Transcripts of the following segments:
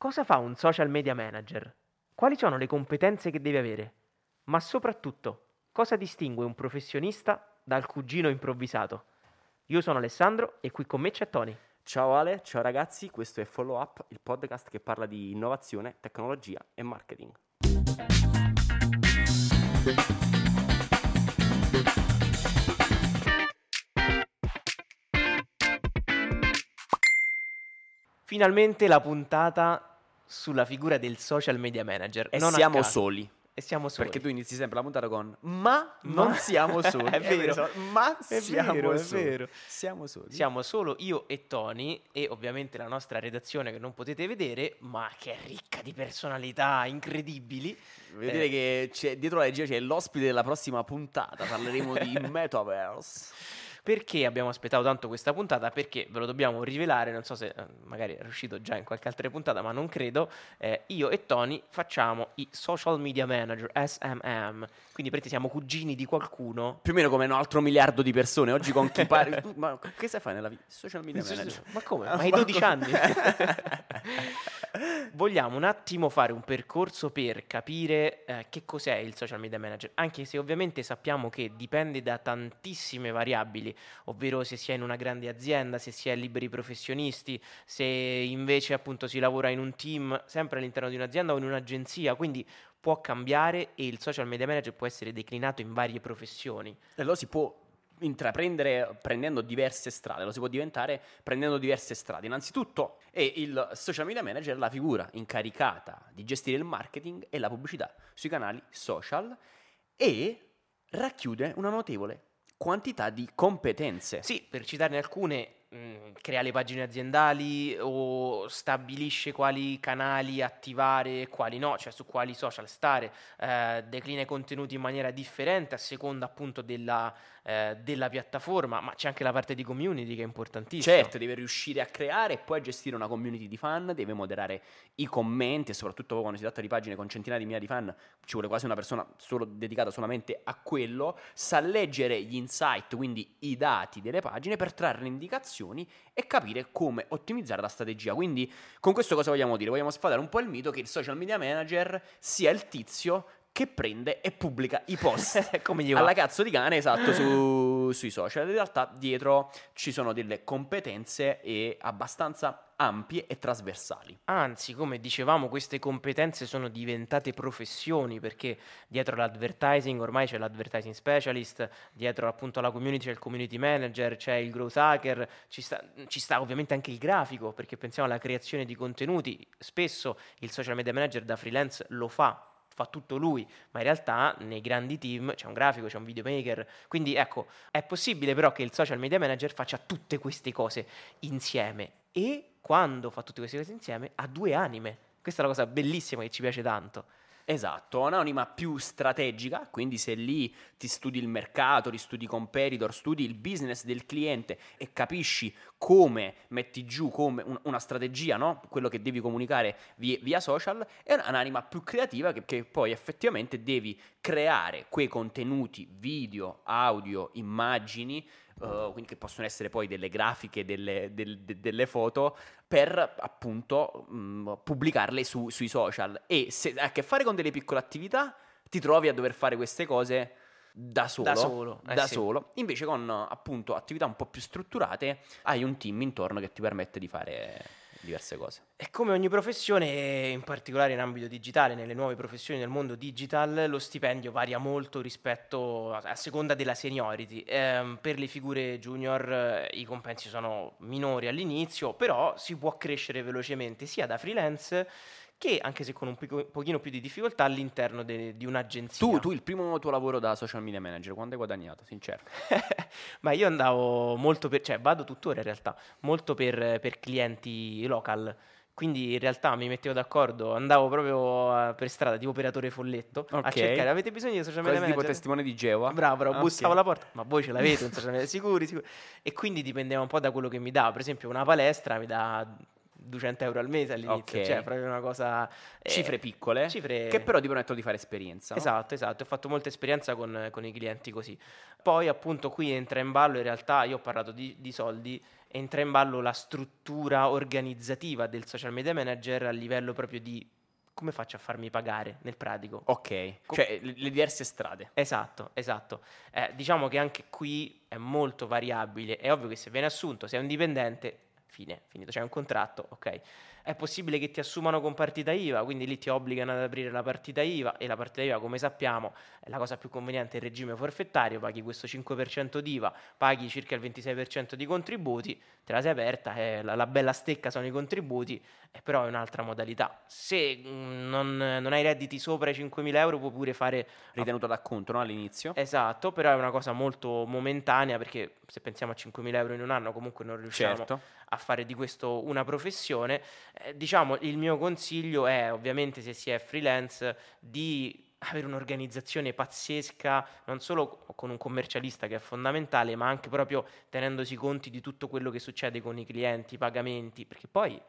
Cosa fa un social media manager? Quali sono le competenze che deve avere? Ma soprattutto, cosa distingue un professionista dal cugino improvvisato? Io sono Alessandro e qui con me c'è Tony. Ciao Ale, ciao ragazzi, questo è Follow Up, il podcast che parla di innovazione, tecnologia e marketing. Finalmente la puntata sulla figura del social media manager. E Non siamo soli. E siamo soli. Perché tu inizi sempre la puntata con Ma, Ma- non siamo soli. È vero. Ma È siamo vero, è soli. vero. Siamo soli. Siamo solo io e Tony e ovviamente la nostra redazione che non potete vedere, ma che è ricca di personalità incredibili. Vedete Eh. che c'è- dietro la regia c'è l'ospite della prossima puntata. Parleremo di Metaverse. Perché abbiamo aspettato tanto questa puntata? Perché ve lo dobbiamo rivelare, non so se eh, magari è uscito già in qualche altra puntata, ma non credo. eh, io e Tony facciamo i social media manager, SMM. Quindi praticamente siamo cugini di qualcuno. Più o meno come un altro miliardo di persone. Oggi con chi parli. tu- Ma che sai fare nella vita? Social media manager. Ma come? Ma hai ma 12 come? anni? Vogliamo un attimo fare un percorso per capire eh, che cos'è il social media manager, anche se ovviamente sappiamo che dipende da tantissime variabili, ovvero se si è in una grande azienda, se si è liberi professionisti, se invece appunto si lavora in un team sempre all'interno di un'azienda o in un'agenzia, quindi può cambiare e il social media manager può essere declinato in varie professioni. E lo si può intraprendere prendendo diverse strade, lo si può diventare prendendo diverse strade. Innanzitutto è il social media manager la figura incaricata di gestire il marketing e la pubblicità sui canali social e racchiude una notevole quantità di competenze. Sì, per citarne alcune, mh, crea le pagine aziendali o stabilisce quali canali attivare e quali no, cioè su quali social stare, eh, declina i contenuti in maniera differente a seconda appunto della, eh, della piattaforma, ma c'è anche la parte di community che è importantissima. Certo, deve riuscire a creare e poi a gestire una community di fan, deve moderare i commenti e soprattutto quando si tratta di pagine con centinaia di migliaia di fan ci vuole quasi una persona solo dedicata solamente a quello, sa leggere gli insight, quindi i dati delle pagine per trarre indicazioni e capire come ottimizzare la strategia. Quindi con questo cosa vogliamo dire? Vogliamo sfadare un po' il mito che il social media manager sia il tizio che prende e pubblica i post Come gli va? alla cazzo di cane, esatto, su- sui social. In realtà dietro ci sono delle competenze e abbastanza ampie e trasversali. Anzi, come dicevamo, queste competenze sono diventate professioni perché dietro l'advertising ormai c'è l'advertising specialist, dietro appunto alla community c'è il community manager, c'è il growth hacker, ci sta, ci sta ovviamente anche il grafico perché pensiamo alla creazione di contenuti. Spesso il social media manager da freelance lo fa. Fa tutto lui, ma in realtà nei grandi team c'è un grafico, c'è un videomaker. Quindi ecco, è possibile però che il social media manager faccia tutte queste cose insieme e quando fa tutte queste cose insieme ha due anime. Questa è la cosa bellissima che ci piace tanto. Esatto, un'anima più strategica, quindi se lì ti studi il mercato, ristudi i competitor, studi il business del cliente e capisci come metti giù come un- una strategia, no? quello che devi comunicare via, via social, è un'anima più creativa che, che poi effettivamente devi creare quei contenuti video, audio, immagini, eh, quindi che possono essere poi delle grafiche, delle, del- de- delle foto, per appunto mh, pubblicarle su- sui social. E se hai a che fare con delle piccole attività, ti trovi a dover fare queste cose da solo. Da solo, eh da sì. solo. Invece con appunto attività un po' più strutturate hai un team intorno che ti permette di fare diverse cose. E come ogni professione, in particolare in ambito digitale, nelle nuove professioni del mondo digital, lo stipendio varia molto rispetto a, a seconda della seniority. Ehm, per le figure junior eh, i compensi sono minori all'inizio, però si può crescere velocemente sia da freelance che, anche se con un pico- pochino più di difficoltà, all'interno de- di un'agenzia. Tu, tu il primo tuo lavoro da social media manager, quando hai guadagnato, sincero? Ma io andavo molto per, cioè vado tuttora in realtà, molto per, per clienti local. Quindi in realtà mi mettevo d'accordo, andavo proprio eh, per strada, tipo operatore folletto, a Ok. cercare, avete bisogno di social media Quasi tipo manager? testimone di Geova. Bravo, bravo, Ah, bussavo ok. alla porta, ma voi ce l'avete un social media? Sicuri, sicuri. E quindi dipendeva un po' da quello che mi dava. Per esempio una palestra mi dà 200 euro al mese all'inizio, Ok. cioè proprio una cosa... eh, Cifre piccole, cifre- che però ti permettono di fare esperienza. no? Esatto, esatto, ho fatto molta esperienza con, con i clienti così. Poi appunto qui entra in ballo, in realtà io ho parlato di, di soldi, entra in ballo la struttura organizzativa del social media manager a livello proprio di come faccio a farmi pagare nel pratico. Ok, Co- cioè le, le diverse strade. Esatto, esatto. Eh, diciamo che anche qui è molto variabile. È ovvio che se viene assunto, sei un dipendente, fine, finito, c'è un contratto, ok. È possibile che ti assumano con partita IVA, quindi lì ti obbligano ad aprire la partita IVA e la partita IVA, come sappiamo, è la cosa più conveniente il regime forfettario, paghi questo 5% di IVA, paghi circa il 26% di contributi, te la sei aperta, eh, la, la bella stecca sono i contributi, eh, però è un'altra modalità. Se mm, non, non hai redditi sopra i 5.000 euro puoi pure fare Ritenuto d'acconto, no? All'inizio. Esatto, però è una cosa molto momentanea perché se pensiamo a 5.000 euro in un anno comunque non riusciamo certo. a fare di questo una professione. Eh, diciamo, il mio consiglio è ovviamente se si è freelance di avere un'organizzazione pazzesca, non solo con un commercialista che è fondamentale, ma anche proprio tenendosi conti di tutto quello che succede con i clienti, i pagamenti, perché poi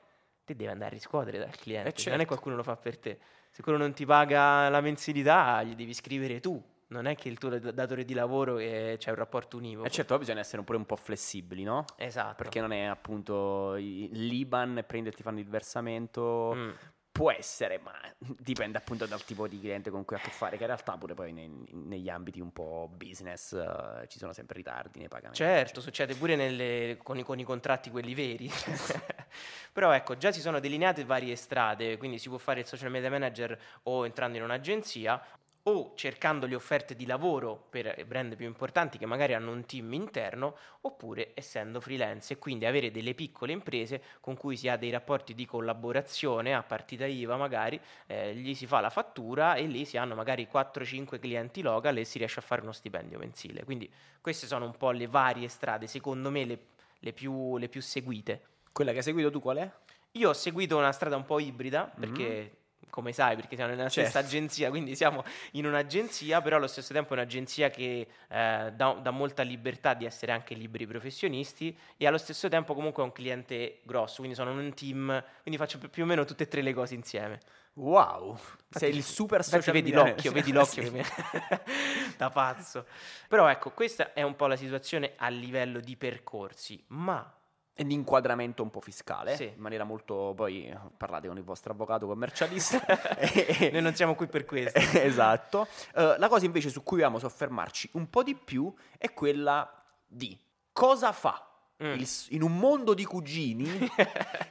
te devi andare a riscuotere dal cliente, Eh, non è certo. qualcuno lo fa per te. Se quello non ti paga la mensilità, gli devi scrivere tu. Non è che il tuo dat- datore di lavoro c'è un rapporto univoco. E certo, poi bisogna essere pure un po' flessibili, no? Esatto. Perché non è appunto l'Iban prenderti fanno il versamento. Mm. Può essere, ma dipende appunto dal tipo di cliente con cui ha a che fare, che in realtà pure poi nei- negli ambiti un po' business eh, ci sono sempre ritardi nei pagamenti. Certo, succede pure nelle- con, i, con i contratti quelli veri. Però ecco, già si sono delineate varie strade, quindi si può fare il social media manager o entrando in un'agenzia o cercando le offerte di lavoro per brand più importanti che magari hanno un team interno, oppure essendo freelance e quindi avere delle piccole imprese con cui si ha dei rapporti di collaborazione a partita IVA magari, eh, gli si fa la fattura e lì si hanno magari 4-5 clienti local e si riesce a fare uno stipendio mensile. Quindi queste sono un po' le varie strade, secondo me le, le più, le più seguite. Quella che hai seguito tu qual è? Io ho seguito una strada un po' ibrida perché, come sai, perché siamo nella stessa Certo. agenzia, quindi siamo in un'agenzia, però allo stesso tempo è un'agenzia che eh, dà, dà molta libertà di essere anche liberi professionisti e allo stesso tempo comunque è un cliente grosso, quindi sono un team, quindi faccio più- o meno tutte e tre le cose insieme. Wow, sei il super social vedi l'occhio, vedi l'occhio che mi... da pazzo. Però ecco, questa è un po' la situazione a livello di percorsi, ma E di inquadramento un po' fiscale, Sì. in maniera molto... Poi eh, parlate con il vostro avvocato commercialista. Noi non siamo qui per questo. esatto. Eh, la cosa invece su cui vogliamo soffermarci un po' di più è quella di cosa fa Mm. il in un mondo di cugini,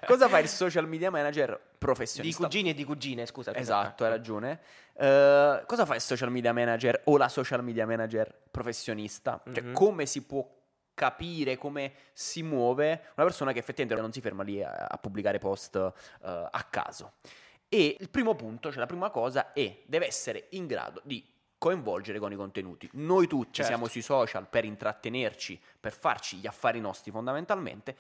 cosa fa il social media manager Di professionista? cugini e di cugine, scusa. Esatto, hai ragione. Eh, cosa fa il social media manager o la social media manager professionista? Cioè, Mhm. come si può capire, come si muove una persona che effettivamente non si ferma lì a, a pubblicare post eh, a caso. E il primo punto, cioè la prima cosa è deve essere in grado di coinvolgere con i contenuti. Noi tutti Certo. siamo sui social per intrattenerci, per farci gli affari nostri fondamentalmente.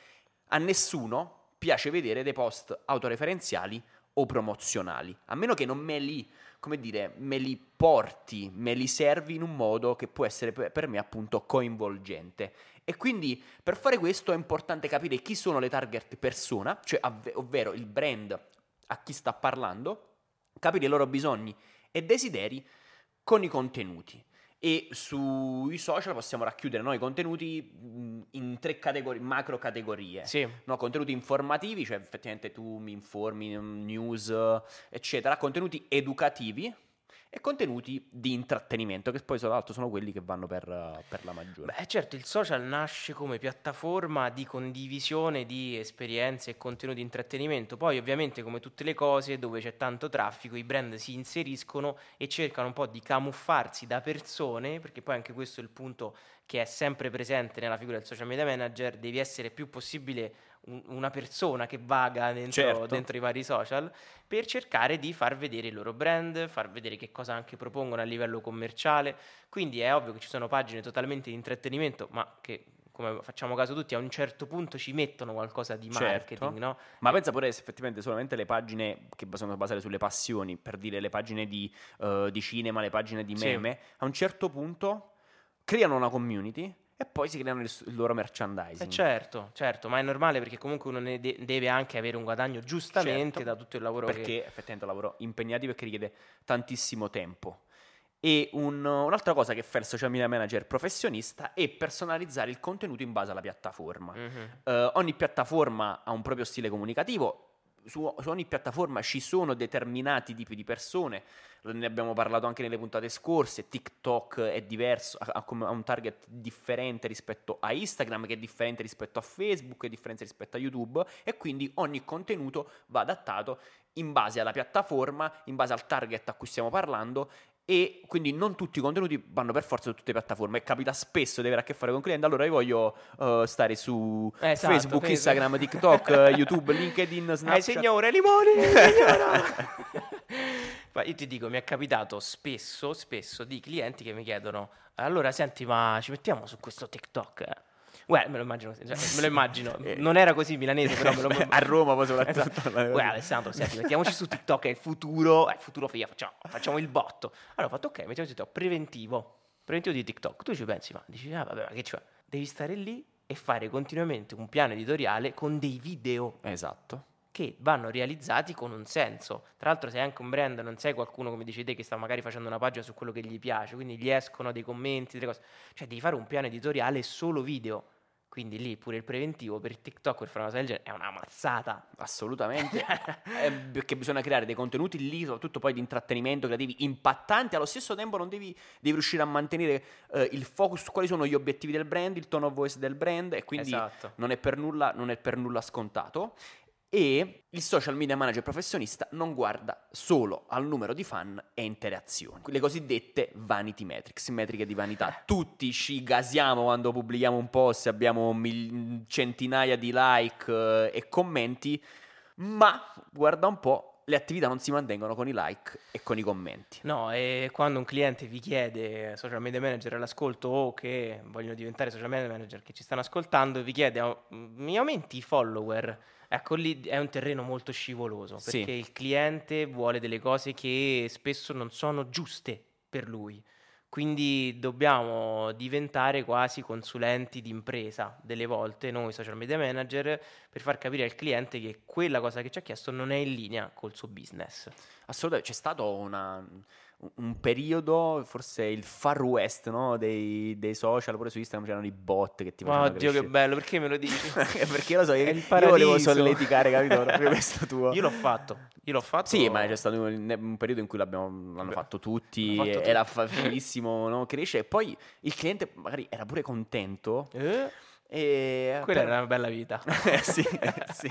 A nessuno piace vedere dei post autoreferenziali o promozionali, a meno che non me li, come dire, me li porti, me li servi in un modo che può essere per me appunto coinvolgente. E quindi per fare questo è importante capire chi sono le target persona, cioè avve- ovvero il brand a chi sta parlando, capire i loro bisogni e desideri con i contenuti. E sui social possiamo racchiudere noi i contenuti in tre categorie, macro categorie. Sì, No, contenuti informativi, cioè effettivamente tu mi informi, mm, news, eccetera, contenuti educativi e contenuti di intrattenimento, che poi tra l'altro sono quelli che vanno per, per la maggiore. Beh, certo, il social nasce come piattaforma di condivisione di esperienze e contenuti di intrattenimento. Poi, ovviamente, come tutte le cose dove c'è tanto traffico, i brand si inseriscono e cercano un po' di camuffarsi da persone, perché poi anche questo è il punto che è sempre presente nella figura del social media manager, devi essere più possibile un- una persona che vaga dentro, Certo. dentro i vari social per cercare di far vedere il loro brand, far vedere che cosa anche propongono a livello commerciale. Quindi è ovvio che ci sono pagine totalmente di intrattenimento, ma che come facciamo caso tutti, a un certo punto ci mettono qualcosa di Certo. marketing, no? Ma pensa pure se effettivamente solamente le pagine che sono basate sulle passioni, per dire le pagine di, eh, di cinema, le pagine di Sì. meme, a un certo punto creano una community e poi si creano il, il loro merchandising. Eh certo, certo, ma è normale perché comunque uno ne de- deve anche avere un guadagno giustamente Certo, da tutto il lavoro perché che... effettivamente è un lavoro impegnativo e che richiede tantissimo tempo. E un- un'altra cosa che fa il social media manager professionista è personalizzare il contenuto in base alla piattaforma. Mhm. Eh, ogni piattaforma ha un proprio stile comunicativo. Su, su ogni piattaforma ci sono determinati tipi di persone, ne abbiamo parlato anche nelle puntate scorse. TikTok è diverso, ha, ha un target differente rispetto a Instagram, che è differente rispetto a Facebook, è differente rispetto a YouTube, e quindi ogni contenuto va adattato in base alla piattaforma, in base al target a cui stiamo parlando e quindi non tutti i contenuti vanno per forza su tutte le piattaforme e capita spesso di avere a che fare con clienti allora io voglio eh, stare su Esatto, Facebook, Facebook. Instagram, TikTok, eh, YouTube, LinkedIn, Eh Snapchat signore, limoni, signora! Ma io ti dico, mi è capitato spesso, spesso di clienti che mi chiedono allora senti ma ci mettiamo su questo TikTok? eh?" Guarda, me lo immagino, cioè, me lo immagino. Eh. non era così milanese, però me lo a Roma poi soprattutto Esatto. Guarda Alessandro, senti, mettiamoci su TikTok, è il futuro, è il futuro figa, facciamo, facciamo il botto. Allora ho fatto ok, mettiamo su TikTok, preventivo, preventivo di TikTok. Tu ci pensi, ma dici, ah vabbè, ma che c'è? Devi stare lì e fare continuamente un piano editoriale con dei video esatto che vanno realizzati con un senso. Tra l'altro sei anche un brand, non sei qualcuno come dici te che sta magari facendo una pagina su quello che gli piace, quindi gli escono dei commenti, delle cose. Cioè devi fare un piano editoriale solo video. Quindi lì pure il preventivo per TikTok per fare una cosa del genere è una mazzata. assolutamente Eh, perché bisogna creare dei contenuti lì soprattutto poi di intrattenimento creativi impattanti allo stesso tempo non devi, devi riuscire a mantenere eh, il focus su quali sono gli obiettivi del brand il tone of voice del brand e quindi Esatto. non è per nulla, non è per nulla scontato. E il social media manager professionista non guarda solo al numero di fan e interazioni, le cosiddette vanity metrics, metriche di vanità. Tutti ci gasiamo quando pubblichiamo un post, abbiamo mil- centinaia di like eh, e commenti, ma guarda un po', le attività non si mantengono con i like e con i commenti. No, e quando un cliente vi chiede social media manager all'ascolto o che vogliono diventare social media manager che ci stanno ascoltando, vi chiede "Oh, mi aumenti i follower? Ecco, lì è un terreno molto scivoloso Sì. perché il cliente vuole delle cose che spesso non sono giuste per lui. Quindi dobbiamo diventare quasi consulenti di impresa delle volte, noi social media manager, per far capire al cliente che quella cosa che ci ha chiesto non è in linea col suo business. Assolutamente, c'è stato una- un periodo, forse il far west no? dei, dei social, pure su Instagram c'erano i bot che ti facevano Oddio, che crescere. bello, perché me lo dici? Perché io lo so, io, il io volevo solleticare, capito? Proprio questo tuo. Io l'ho fatto, io l'ho fatto. Sì, ma c'è stato un, un periodo in cui l'abbiamo, l'hanno Beh, fatto tutti, fatto era facilissimo no? crescere. E poi il cliente magari era pure contento. Eh, E quella per- era una bella vita. Eh, sì, eh, sì.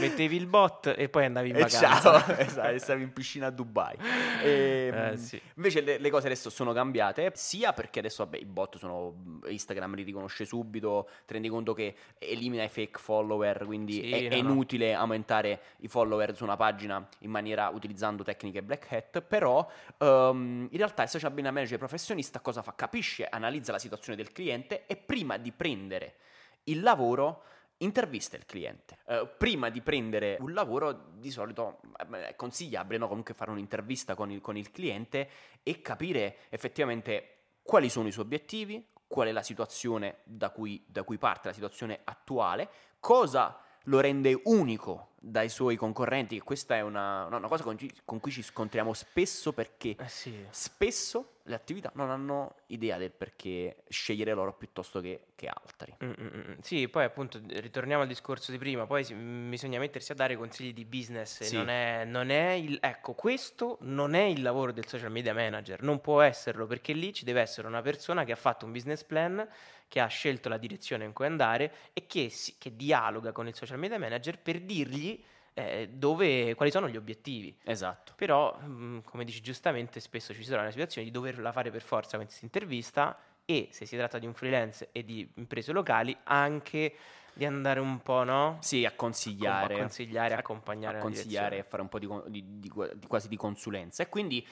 Mettevi il bot e poi andavi in E vacanza. ciao, esatto, stavi in piscina a Dubai. E, Eh, sì. Invece le, le cose adesso sono cambiate, sia perché adesso vabbè, i bot sono Instagram li riconosce subito, ti rendi conto che elimina i fake follower, quindi Sì, è, no, è no. inutile aumentare i follower su una pagina in maniera utilizzando tecniche black hat, però ehm, in realtà il social media manager professionista cosa fa? Capisce, analizza la situazione del cliente e prima di prendere il lavoro intervista il cliente. Eh, prima di prendere un lavoro, di solito eh, è consigliabile no? comunque fare un'intervista con il, con il cliente e capire effettivamente quali sono i suoi obiettivi, qual è la situazione da cui, da cui parte, la situazione attuale, cosa lo rende unico dai suoi concorrenti, che questa è una, una cosa con, con cui ci scontriamo spesso perché Eh sì. spesso le attività non hanno idea del perché scegliere loro piuttosto che, che altri. Mm, mm, mm. Sì, poi appunto ritorniamo al discorso di prima, poi si- mm, bisogna mettersi a dare consigli di business, Sì. non, è, non è il, ecco, questo non è il lavoro del social media manager, non può esserlo perché lì ci deve essere una persona che ha fatto un business plan, che ha scelto la direzione in cui andare e che, si- che dialoga con il social media manager per dirgli eh, dove, quali sono gli obiettivi. Esatto. Però, mm, come dici giustamente, spesso ci trova nella situazione di doverla fare per forza questa intervista e se si tratta di un freelance e di imprese locali, anche di andare un po', no? Sì, a consigliare. A consigliare, a- accompagnare A consigliare direzione. fare un po' di, di- di- quasi di consulenza. E quindi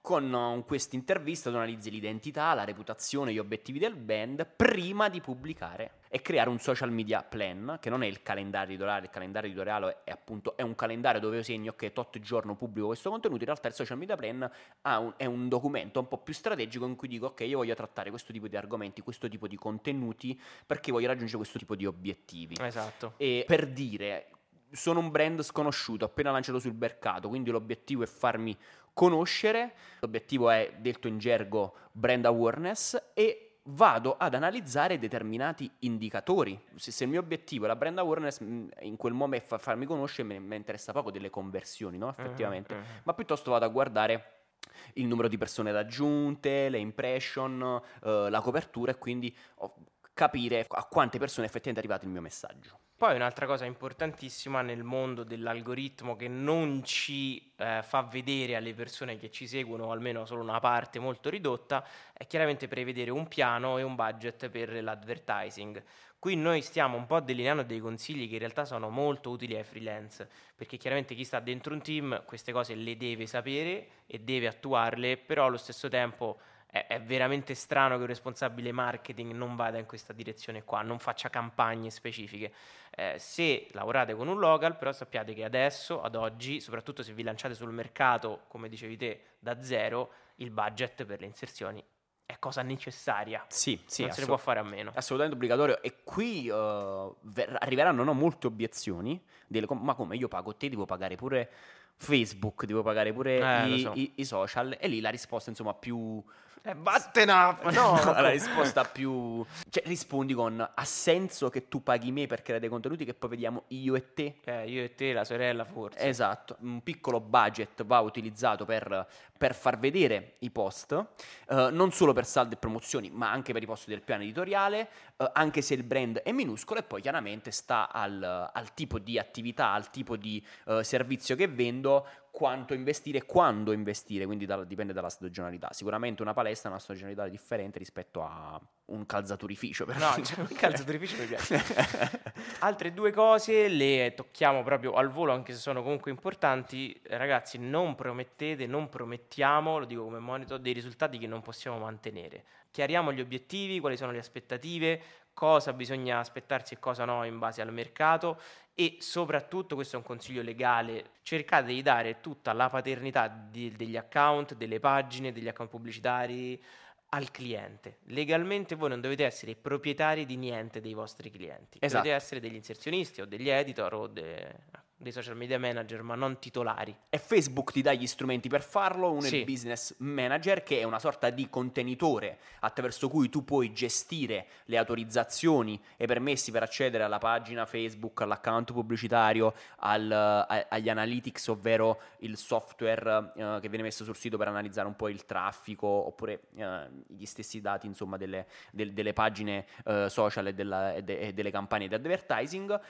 con uh, questa intervista tu analizzi l'identità, la reputazione, gli obiettivi del band prima di pubblicare. e creare un social media plan, che non è il calendario editoriale, il calendario editoriale è appunto è un calendario dove io segno che tot giorno pubblico questo contenuto, in realtà il social media plan un, è un documento un po' più strategico in cui dico ok, io voglio trattare questo tipo di argomenti, questo tipo di contenuti perché voglio raggiungere questo tipo di obiettivi. Esatto. E per dire, sono un brand sconosciuto, appena lanciato sul mercato, quindi l'obiettivo è farmi conoscere, l'obiettivo è, detto in gergo, brand awareness e vado ad analizzare determinati indicatori. Se, se, il mio obiettivo è la brand awareness, mm, in quel momento fa, farmi conoscere, mi, interessa poco delle conversioni, no? effettivamente, uh-huh, ma piuttosto vado a guardare il numero di persone raggiunte, le impression, uh, la copertura e quindi oh, capire a quante persone effettivamente è arrivato il mio messaggio. Poi un'altra cosa importantissima nel mondo dell'algoritmo che non ci eh, fa vedere alle persone che ci seguono, almeno solo una parte molto ridotta, è chiaramente prevedere un piano e un budget per l'advertising. Qui noi stiamo un po' delineando dei consigli che in realtà sono molto utili ai freelance, perché chiaramente chi sta dentro un team queste cose le deve sapere e deve attuarle, però allo stesso tempo è, è, veramente strano che un responsabile marketing non vada in questa direzione qua, non faccia campagne specifiche. Eh, se lavorate con un local, però sappiate che adesso, ad oggi, soprattutto se vi lanciate sul mercato, come dicevi te, da zero, il budget per le inserzioni è cosa necessaria. Sì, sì. Non se ne può fare a meno. Assolutamente obbligatorio. E qui uh, ver- arriveranno no, molte obiezioni. Delle, ma come io pago te, devo pagare pure Facebook, devo pagare pure eh, i, so. i, i, social. E lì la risposta, insomma, più eh, up! No, no la risposta più... Cioè, rispondi con ha senso che tu paghi me per creare dei contenuti che poi vediamo io e te? Eh, io e te, la sorella forse. Esatto, un piccolo budget va utilizzato per, per far vedere i post, uh, non solo per saldo e promozioni, ma anche per i post del piano editoriale, uh, anche se il brand è minuscolo e poi chiaramente sta al, al tipo di attività, al tipo di uh, servizio che vendo, quanto investire e quando investire, quindi da, dipende dalla stagionalità. Sicuramente una palestra ha una stagionalità differente rispetto a un calzaturificio. Per no, cioè, un calzaturificio mi piace. Altre due cose le tocchiamo proprio al volo, anche se sono comunque importanti. Ragazzi, non promettete, non promettiamo, lo dico come monito, dei risultati che non possiamo mantenere. Chiariamo gli obiettivi, quali sono le aspettative, cosa bisogna aspettarsi e cosa no in base al mercato e soprattutto, questo è un consiglio legale, cercate di dare tutta la paternità di, degli account, delle pagine, degli account pubblicitari al cliente. Legalmente voi non dovete essere proprietari di niente dei vostri clienti, esatto. dovete essere degli inserzionisti o degli editor o de dei social media manager, ma non titolari. E Facebook ti dà gli strumenti per farlo, uno sì. è il business manager, che è una sorta di contenitore attraverso cui tu puoi gestire le autorizzazioni e i permessi per accedere alla pagina Facebook, all'account pubblicitario, al, a, agli analytics, ovvero il software uh, che viene messo sul sito per analizzare un po' il traffico, oppure uh, gli stessi dati, insomma, delle, del, delle pagine uh, social e, della, e, de, e, delle campagne di advertising.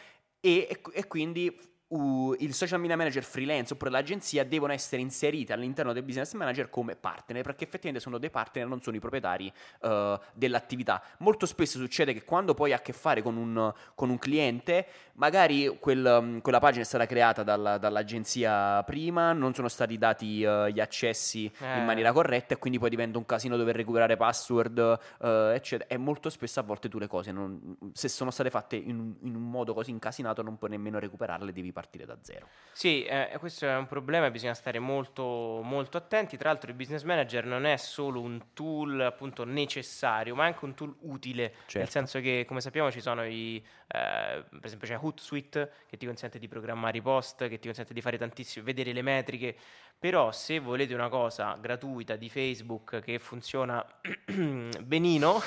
e, e quindi uh, il social media manager freelance oppure l'agenzia devono essere inserite all'interno del business manager come partner perché effettivamente sono dei partner non sono i proprietari uh, dell'attività molto spesso succede che quando poi hai a che fare con un, con un cliente magari quel, um, quella pagina è stata creata dalla, dall'agenzia prima non sono stati dati uh, gli accessi eh. in maniera corretta e quindi poi diventa un casino dover recuperare password uh, eccetera e molto spesso a volte tu le cose non, se sono state fatte in, in un modo così incasinato non puoi nemmeno recuperarle devi partire da zero. Sì, eh, questo è un problema, bisogna stare molto, molto attenti. Tra l'altro il business manager non è solo un tool appunto necessario, ma anche un tool utile, certo. nel senso che come sappiamo ci sono i, eh, per esempio c'è Hootsuite che ti consente di programmare i post, che ti consente di fare tantissimo, vedere le metriche, però se volete una cosa gratuita di Facebook che funziona benino,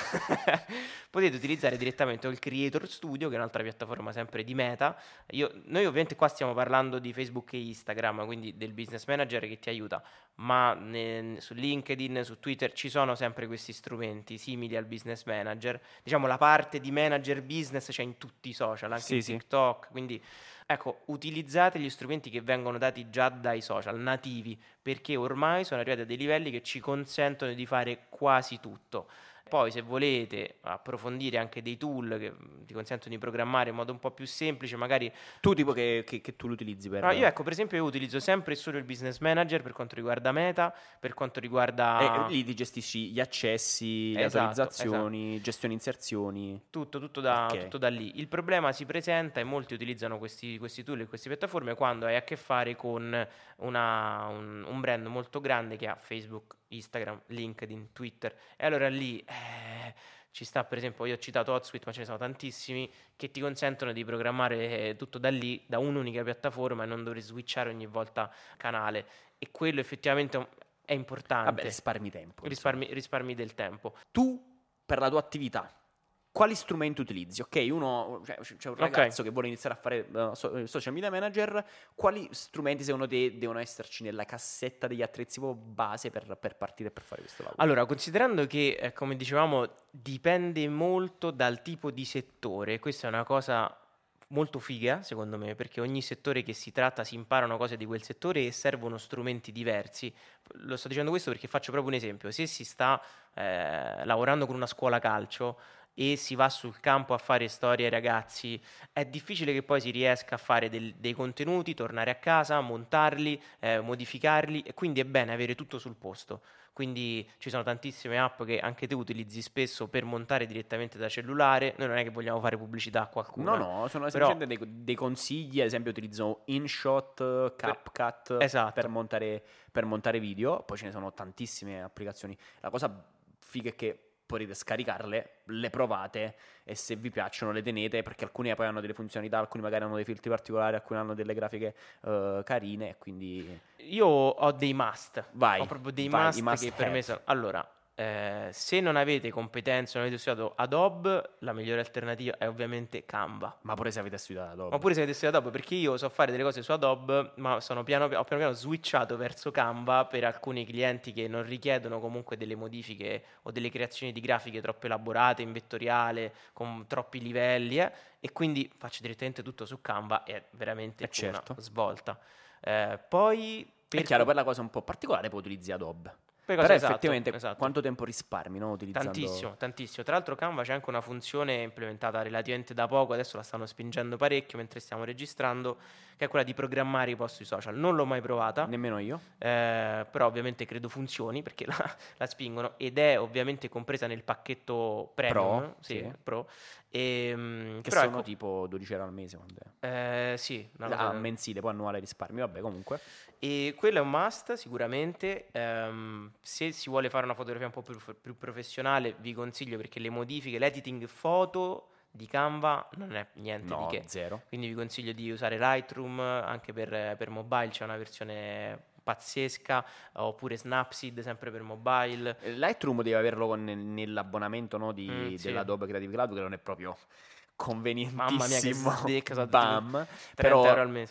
potete utilizzare direttamente il Creator Studio, che è un'altra piattaforma sempre di Meta. Io, noi ovviamente qua stiamo parlando di Facebook e Instagram, quindi del business manager che ti aiuta, ma ne, su LinkedIn, su Twitter ci sono sempre questi strumenti simili al business manager. Diciamo la parte di manager business c'è in tutti i social, anche sì, in TikTok, sì. quindi Ecco, utilizzate gli strumenti che vengono dati già dai social nativi, perché ormai sono arrivati a dei livelli che ci consentono di fare quasi tutto. Poi se volete approfondire anche dei tool che ti consentono di programmare in modo un po' più semplice, magari... Tu tipo che, che, che tu lo utilizzi per... No, io ecco, per esempio io utilizzo sempre e solo il business manager per quanto riguarda Meta, per quanto riguarda... E lì ti gestisci gli accessi, le Esatto, autorizzazioni, gestione inserzioni. Tutto, tutto da, Ok. tutto da lì. Il problema si presenta e molti utilizzano questi, questi tool e queste piattaforme quando hai a che fare con una- un, un brand molto grande che ha Facebook, Instagram, LinkedIn, Twitter. E allora lì eh, ci sta, per esempio, io ho citato HotSuite, ma ce ne sono tantissimi che ti consentono di programmare eh, tutto da lì, da un'unica piattaforma e non dover switchare ogni volta canale. E quello effettivamente è importante. Vabbè, risparmi tempo. risparmi, risparmi del tempo. Tu, per la tua attività, quali strumenti utilizzi? Ok, uno, cioè, c'è un ragazzo che vuole iniziare a fare so- social media manager, quali strumenti secondo te devono esserci nella cassetta degli attrezzi base per, per partire per fare questo lavoro? Allora, considerando che, eh, come dicevamo, dipende molto dal tipo di settore, questa è una cosa molto figa, secondo me, perché ogni settore che si tratta si imparano cose di quel settore e servono strumenti diversi. Lo sto dicendo questo perché faccio proprio un esempio. Se si sta eh, lavorando con una scuola calcio e si va sul campo a fare storie ai ragazzi, è difficile che poi si riesca a fare del- dei contenuti, tornare a casa, montarli, eh, modificarli e quindi è bene avere tutto sul posto. Quindi ci sono tantissime app che anche te utilizzi spesso per montare direttamente da cellulare. Noi non è che vogliamo fare pubblicità a qualcuno. No, no, sono Però- semplicemente dei, dei consigli, ad esempio utilizzo InShot, CapCut esatto. per, montare, per montare video, poi ce ne sono tantissime applicazioni. La cosa figa è che potete scaricarle, le provate e se vi piacciono le tenete perché alcune poi hanno delle funzionalità, alcuni magari hanno dei filtri particolari, alcuni hanno delle grafiche eh, carine quindi Io ho dei must. vai. Ho proprio dei vai, must, must che per me have. sono. Allora, eh, se non avete competenze, non avete studiato Adobe, la migliore alternativa è ovviamente Canva. Ma pure se avete studiato Adobe. Ma pure se avete studiato Adobe, perché io so fare delle cose su Adobe, ma sono piano, ho piano piano switchato verso Canva per alcuni clienti che non richiedono comunque delle modifiche o delle creazioni di grafiche troppo elaborate, in vettoriale, con troppi livelli, eh, e quindi faccio direttamente tutto su Canva e è veramente Eh, certo. una svolta. Eh, poi... È chiaro, per la cosa un po' particolare poi utilizzi Adobe. Per Però esatto, effettivamente esatto. quanto tempo risparmi no, utilizzando... Tantissimo, tantissimo. Tra l'altro Canva c'è anche una funzione implementata relativamente da poco, adesso la stanno spingendo parecchio mentre stiamo registrando, che è quella di programmare i post sui social. Non l'ho mai provata, Nemmeno io. eh, però ovviamente credo funzioni perché la, la spingono ed è ovviamente compresa nel pacchetto premium, Pro, sì, sì. Pro. Ehm, Che però sono ecco, tipo 12 euro al mese. eh, sì, Ah, mensile, poi annuale risparmio. Vabbè, comunque. E quello è un must sicuramente. Ehm, se si vuole fare una fotografia un po' più, più professionale, vi consiglio perché le modifiche, l'editing foto di Canva non è niente No, di che. zero. Quindi vi consiglio di usare Lightroom anche per, per mobile, c'è una versione pazzesca, oppure Snapseed sempre per mobile. Eh, Lightroom deve averlo con- nell'abbonamento no, di, Mm, sì. dell'Adobe Creative Cloud, che non è proprio convenientissimo. Mamma mia, che sdecca, sono Bam. 30 Però,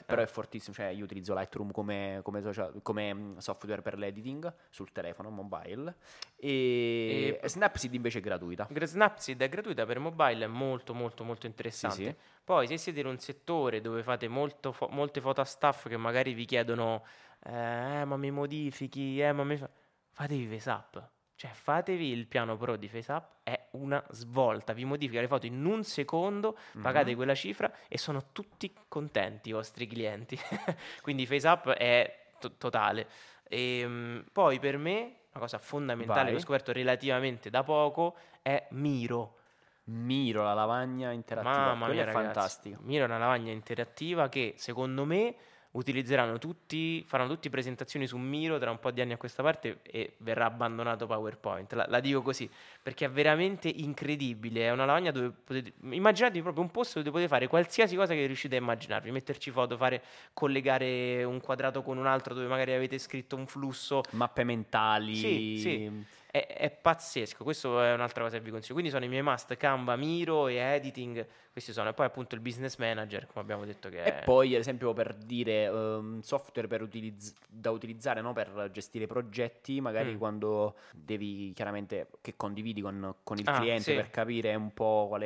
però è fortissimo. Cioè, io utilizzo Lightroom come, come social- come, mm, software per l'editing sul telefono mobile. E, E- Snapseed invece è gratuita. Gra- Snapseed è gratuita per mobile, è molto molto molto interessante. Sì, sì. Poi se siete in un settore dove fate molto fo- molte foto a staff che magari vi chiedono eh, ma mi modifichi, eh, ma mi fa... fatevi FaceApp. Cioè fatevi il piano pro di FaceApp, è una svolta, vi modifica le foto in un secondo, pagate Mhm. quella cifra e sono tutti contenti i vostri clienti. Quindi FaceApp è to- totale. E, poi per me, una cosa fondamentale Vai. che ho scoperto relativamente da poco è Miro. Miro, la lavagna interattiva. Mamma Quella mia, è ragazzi. fantastica. Miro è una lavagna interattiva che secondo me utilizzeranno tutti, faranno tutti presentazioni su Miro tra un po' di anni a questa parte e verrà abbandonato PowerPoint. La, la dico così perché è veramente incredibile. È una lavagna dove potete immaginatevi proprio un posto dove potete fare qualsiasi cosa che riuscite a immaginarvi, metterci foto, fare collegare un quadrato con un altro dove magari avete scritto un flusso. Mappe mentali. Sì, sì. È, è pazzesco, questo è un'altra cosa che vi consiglio. Quindi sono i miei must Canva, Miro e editing. Questi sono, e poi appunto il business manager, come abbiamo detto che E è. poi, ad esempio, per dire ehm, software per utilizz- da utilizzare no? per gestire progetti, magari Mm. quando devi chiaramente che condividi con, con il Ah, cliente sì. per capire un po' quali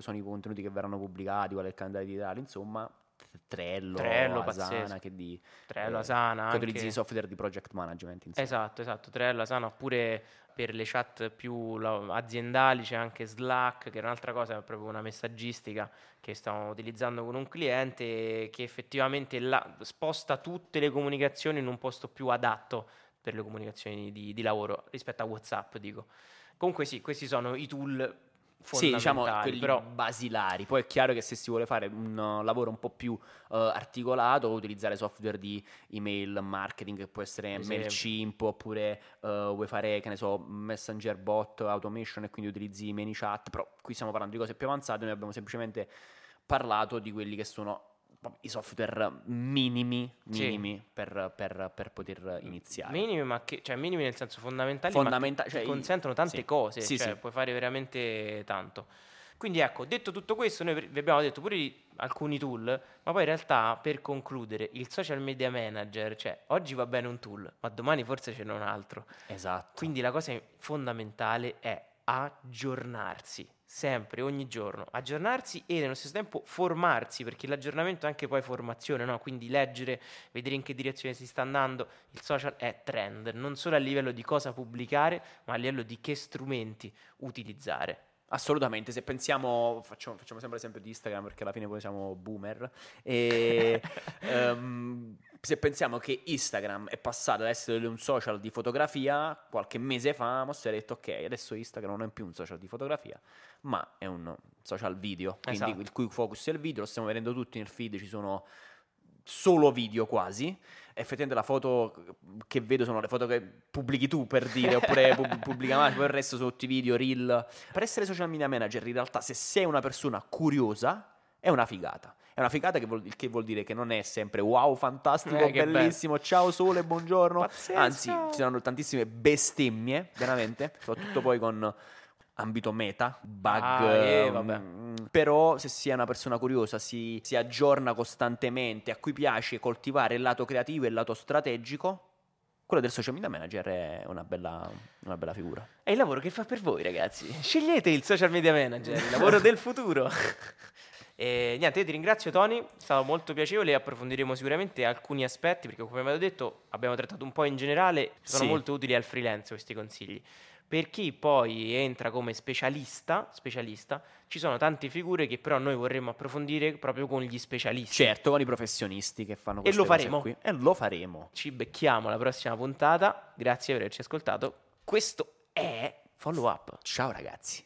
sono i contenuti che verranno pubblicati, qual è il calendario editoriale, insomma, Trello, Trello, Asana, pazzesco. che di... Trello, eh, Asana, Che utilizzi anche- i software di project management, insomma. Esatto, esatto, Trello, Asana, oppure per le chat più aziendali c'è anche Slack, che è un'altra cosa, è proprio una messaggistica che stiamo utilizzando con un cliente che effettivamente la- sposta tutte le comunicazioni in un posto più adatto per le comunicazioni di, di lavoro rispetto a WhatsApp, dico. Comunque sì, questi sono i tool Sì, diciamo quelli però basilari. Poi è chiaro che se si vuole fare un uh, lavoro un po' più uh, articolato, utilizzare software di email marketing, che può essere esempio. MailChimp, oppure uh, vuoi fare, che ne so, Messenger bot automation e quindi utilizzi ManyChat, però qui stiamo parlando di cose più avanzate, noi abbiamo semplicemente parlato di quelli che sono i software minimi, Sì. minimi per, per- per poter iniziare. minimi, ma che, cioè minimi nel senso fondamentali, Fondamenta- cioè, consentono tante sì. cose, Sì, cioè sì. puoi fare veramente tanto. Quindi ecco, detto tutto questo, noi vi abbiamo detto pure alcuni tool, ma poi in realtà per concludere, il social media manager, cioè oggi va bene un tool, ma domani forse ce n'è un altro. Esatto. Quindi la cosa fondamentale è aggiornarsi, sempre, ogni giorno, aggiornarsi e nello stesso tempo formarsi, perché l'aggiornamento è anche poi formazione, no? quindi leggere, vedere in che direzione si sta andando, il social è trend, non solo a livello di cosa pubblicare, ma a livello di che strumenti utilizzare. Assolutamente, se pensiamo, facciamo, facciamo sempre l'esempio di Instagram perché alla fine poi siamo boomer, e ehm, se pensiamo che Instagram è passato ad essere un social di fotografia, qualche mese fa Moss ha detto ok, adesso Instagram non è più un social di fotografia, ma è un social video, quindi Esatto. il cui focus è il video, lo stiamo vedendo tutti nel feed, ci sono solo video quasi. Effettivamente la foto che vedo sono le foto che pubblichi tu per dire, oppure pub- pubblica Mario, poi il resto sono tutti video, reel. Per essere social media manager, in realtà, se sei una persona curiosa, è una figata. È una figata che vuol, che vuol dire che non è sempre wow, fantastico, Eh, bellissimo, ciao sole, buongiorno. Pazzesco. Anzi, ci saranno tantissime bestemmie, veramente, soprattutto poi con ambito meta, bug. Ah, eh, ehm, vabbè. Però se si è una persona curiosa, si, si aggiorna costantemente, a cui piace coltivare il lato creativo e il lato strategico, quello del social media manager è una bella, una bella figura. È il lavoro che fa per voi, ragazzi. Scegliete il social media manager, il lavoro del futuro. E niente, io ti ringrazio Tony, è stato molto piacevole e approfondiremo sicuramente alcuni aspetti perché come abbiamo detto abbiamo trattato un po' in generale, sono Sì. molto utili al freelance questi consigli. Per chi poi entra come specialista, specialista, ci sono tante figure che però noi vorremmo approfondire proprio con gli specialisti. Certo, con i professionisti che fanno E queste lo faremo. qui. E lo faremo. Ci becchiamo alla prossima puntata, grazie per averci ascoltato. Questo è Follow Up. Ciao ragazzi.